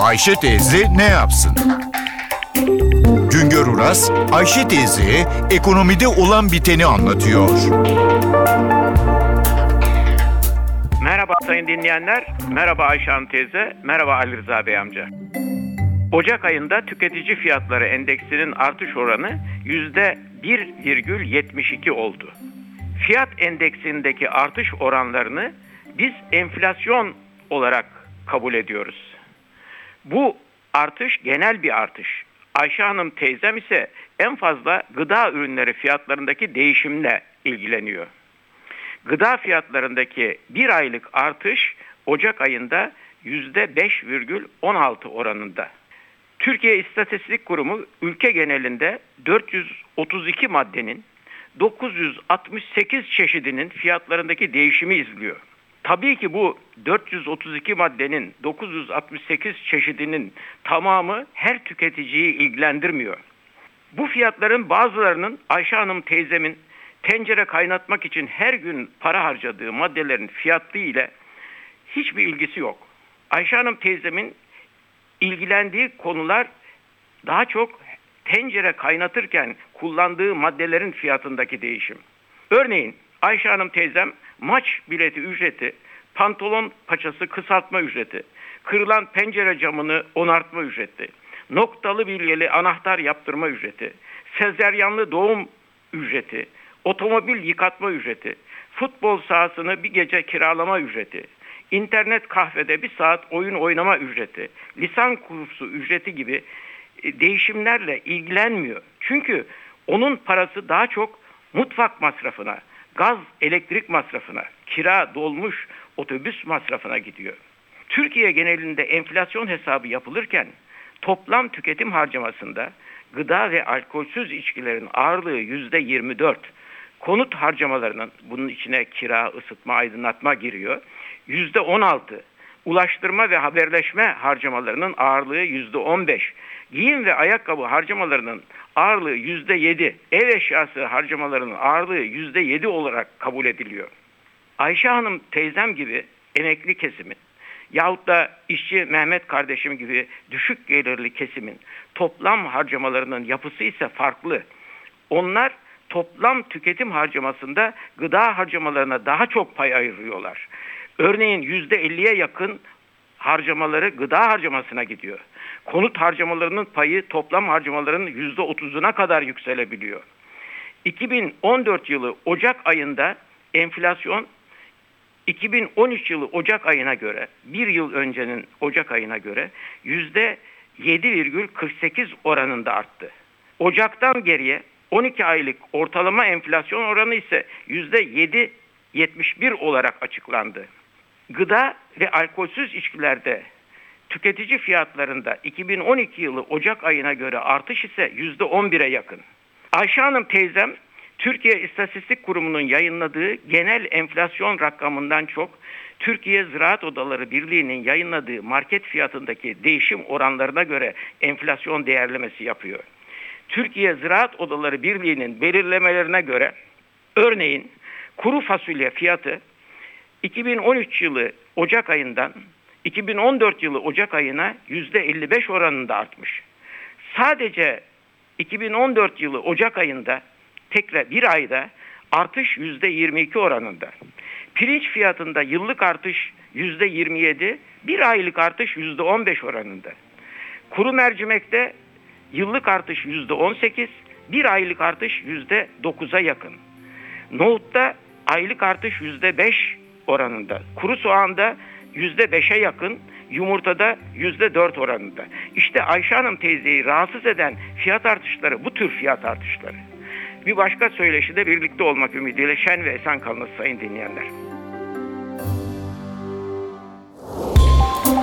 Ayşe teyze ne yapsın? Güngör Uras, Ayşe teyzeye ekonomide olan biteni anlatıyor. Merhaba sayın dinleyenler, merhaba Ayşe Hanım teyze, merhaba Ali Rıza Bey amca. Ocak ayında tüketici fiyatları endeksinin artış oranı %1,72 oldu. Fiyat endeksindeki artış oranlarını biz enflasyon olarak kabul ediyoruz. Bu artış genel bir artış. Ayşe Hanım teyzem ise en fazla gıda ürünleri fiyatlarındaki değişimle ilgileniyor. Gıda fiyatlarındaki bir aylık artış Ocak ayında %5,16 oranında. Türkiye İstatistik Kurumu ülke genelinde 432 maddenin 968 çeşidinin fiyatlarındaki değişimi izliyor. Tabii ki bu 432 maddenin 968 çeşidinin tamamı her tüketiciyi ilgilendirmiyor. Bu fiyatların bazılarının Ayşe Hanım teyzemin tencere kaynatmak için her gün para harcadığı maddelerin fiyatı ile hiçbir ilgisi yok. Ayşe Hanım teyzemin ilgilendiği konular daha çok tencere kaynatırken kullandığı maddelerin fiyatındaki değişim. Örneğin Ayşe Hanım teyzem maç bileti ücreti, pantolon paçası kısaltma ücreti, kırılan pencere camını onartma ücreti, noktalı bilyeli anahtar yaptırma ücreti, sezeryanlı doğum ücreti, otomobil yıkatma ücreti, futbol sahasını bir gece kiralama ücreti, internet kahvede bir saat oyun oynama ücreti, lisan kursu ücreti gibi e, değişimlerle ilgilenmiyor. Çünkü onun parası daha çok mutfak masrafına, gaz, elektrik masrafına, kira, dolmuş, otobüs masrafına gidiyor. Türkiye genelinde enflasyon hesabı yapılırken toplam tüketim harcamasında gıda ve alkolsüz içkilerin ağırlığı yüzde 24, konut harcamalarının bunun içine kira, ısıtma, aydınlatma giriyor. Yüzde 16. Ulaştırma ve haberleşme harcamalarının ağırlığı yüzde 15. Giyim ve ayakkabı harcamalarının ağırlığı yüzde 7. Ev eşyası harcamalarının ağırlığı yüzde 7 olarak kabul ediliyor. Ayşe Hanım teyzem gibi emekli kesimin yahut da işçi Mehmet kardeşim gibi düşük gelirli kesimin toplam harcamalarının yapısı ise farklı. Onlar toplam tüketim harcamasında gıda harcamalarına daha çok pay ayırıyorlar. Örneğin %50'ye yakın harcamaları gıda harcamasına gidiyor. Konut harcamalarının payı toplam harcamaların %30'una kadar yükselebiliyor. 2014 yılı Ocak ayında enflasyon 2013 yılı Ocak ayına göre bir yıl öncenin Ocak ayına göre yüzde 7,48 oranında arttı. Ocaktan geriye 12 aylık ortalama enflasyon oranı ise yüzde 7,71 olarak açıklandı. Gıda ve alkolsüz içkilerde tüketici fiyatlarında 2012 yılı Ocak ayına göre artış ise yüzde 11'e yakın. Ayşe Hanım teyzem Türkiye İstatistik Kurumu'nun yayınladığı genel enflasyon rakamından çok Türkiye Ziraat Odaları Birliği'nin yayınladığı market fiyatındaki değişim oranlarına göre enflasyon değerlemesi yapıyor. Türkiye Ziraat Odaları Birliği'nin belirlemelerine göre örneğin kuru fasulye fiyatı 2013 yılı Ocak ayından 2014 yılı Ocak ayına %55 oranında artmış. Sadece 2014 yılı Ocak ayında tekrar bir ayda artış %22 oranında. Pirinç fiyatında yıllık artış %27, bir aylık artış %15 oranında. Kuru mercimekte yıllık artış %18, bir aylık artış %9'a yakın. Nohutta aylık artış %5 oranında. Kuru soğanda %5'e yakın, yumurtada %4 oranında. İşte Ayşe Hanım teyzeyi rahatsız eden fiyat artışları bu tür fiyat artışları. Bir başka söyleşide birlikte olmak ümidiyle şen ve esen kalınız sayın dinleyenler.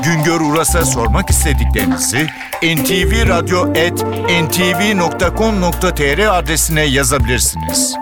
Güngör Uras'a sormak istediklerinizi ntvradio.com.tr adresine yazabilirsiniz.